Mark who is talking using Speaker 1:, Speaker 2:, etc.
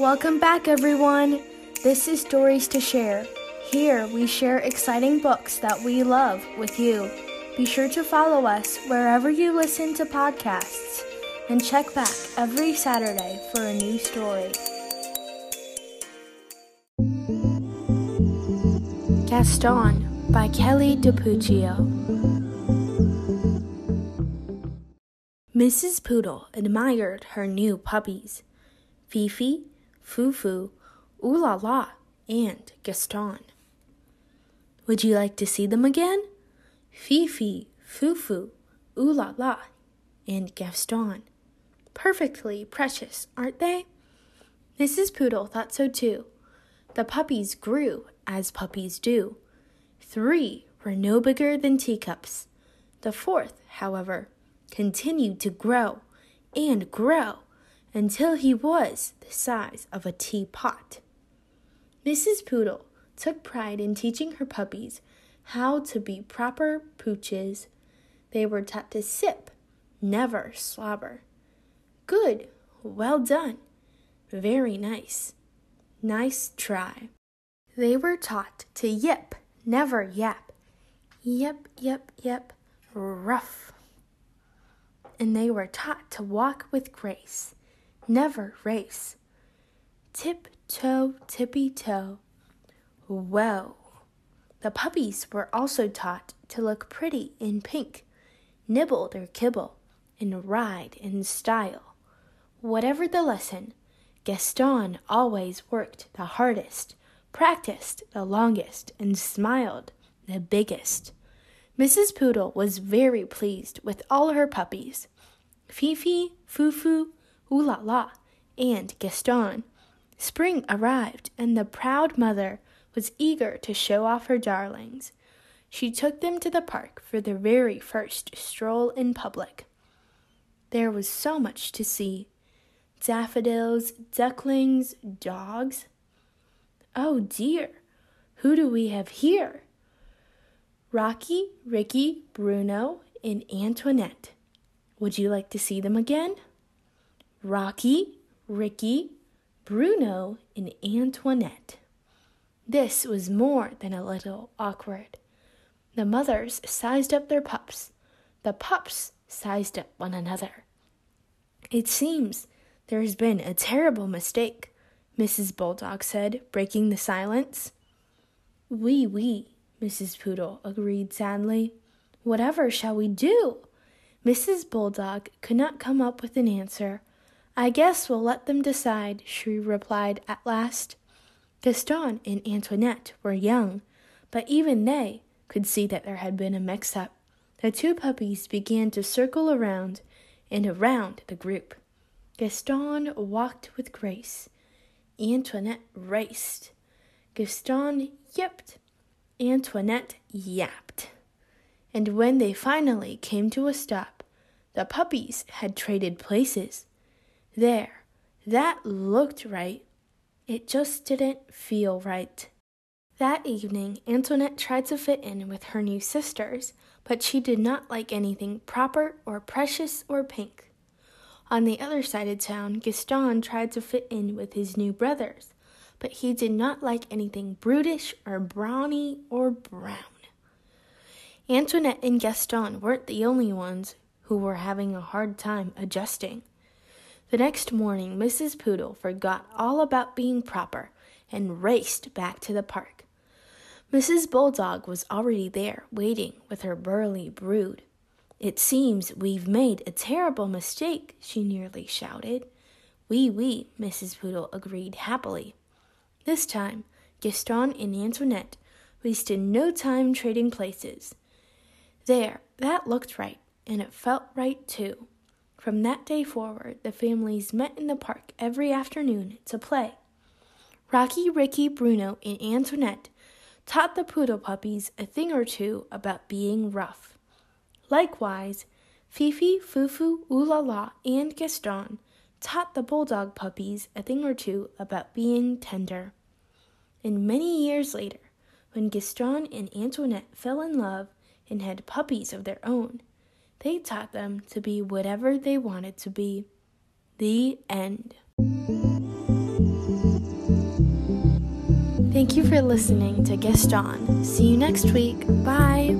Speaker 1: Welcome back, everyone. This is Stories to Share. Here we share exciting books that we love with you. Be sure to follow us wherever you listen to podcasts and check back every Saturday for a new story. Gaston by Kelly DiPucchio. Mrs. Poodle admired her new puppies, Fifi, Fufu, Ooh La La, and Gaston. Would you like to see them again? Fifi, Fufu, Ooh La La, and Gaston. Perfectly precious, aren't they? Mrs. Poodle thought so too. The puppies grew as puppies do. Three were no bigger than teacups. The fourth, however, continued to grow and grow until he was the size of a teapot. Mrs. Poodle took pride in teaching her puppies how to be proper pooches. They were taught to sip, never slobber. Good, well done, very nice. Nice try. They were taught to yip, never yap. Yep, yep, yep, rough. And they were taught to walk with grace, never race. Tip toe, tippy toe. Well, the puppies were also taught to look pretty in pink, nibble their kibble, and ride in style. Whatever the lesson, Gaston always worked the hardest practiced the longest, and smiled the biggest. Mrs. Poodle was very pleased with all her puppies Fifi, Fufu, Ooh La La, and Gaston. Spring arrived, and the proud mother was eager to show off her darlings. She took them to the park for their very first stroll in public. There was so much to see daffodils, ducklings, dogs, Oh dear, who do we have here? Rocky, Ricky, Bruno, and Antoinette. Would you like to see them again? Rocky, Ricky, Bruno, and Antoinette. This was more than a little awkward. The mothers sized up their pups. The pups sized up one another. It seems there has been a terrible mistake. Mrs. Bulldog said, breaking the silence. Oui, oui, Mrs. Poodle agreed sadly. Whatever shall we do? Mrs. Bulldog could not come up with an answer. I guess we'll let them decide, she replied at last. Gaston and Antoinette were young, but even they could see that there had been a mix up. The two puppies began to circle around and around the group. Gaston walked with grace. Antoinette raced. Gaston yipped. Antoinette yapped. And when they finally came to a stop, the puppies had traded places. There, that looked right. It just didn't feel right. That evening, Antoinette tried to fit in with her new sisters, but she did not like anything proper or precious or pink. On the other side of town, Gaston tried to fit in with his new brothers, but he did not like anything brutish or brawny or brown. Antoinette and Gaston weren't the only ones who were having a hard time adjusting. The next morning, Mrs. Poodle forgot all about being proper and raced back to the park. Mrs. Bulldog was already there, waiting with her burly brood. It seems we've made a terrible mistake, she nearly shouted. Oui, oui, Mrs. Poodle agreed happily. This time, Gaston and Antoinette wasted no time trading places. There, that looked right, and it felt right too. From that day forward, the families met in the park every afternoon to play. Rocky, Ricky, Bruno, and Antoinette taught the poodle puppies a thing or two about being rough. Likewise, Fifi, Fufu, Ooh La La, and Gaston taught the bulldog puppies a thing or two about being tender. And many years later, when Gaston and Antoinette fell in love and had puppies of their own, they taught them to be whatever they wanted to be. The end. Thank you for listening to Gaston. See you next week. Bye.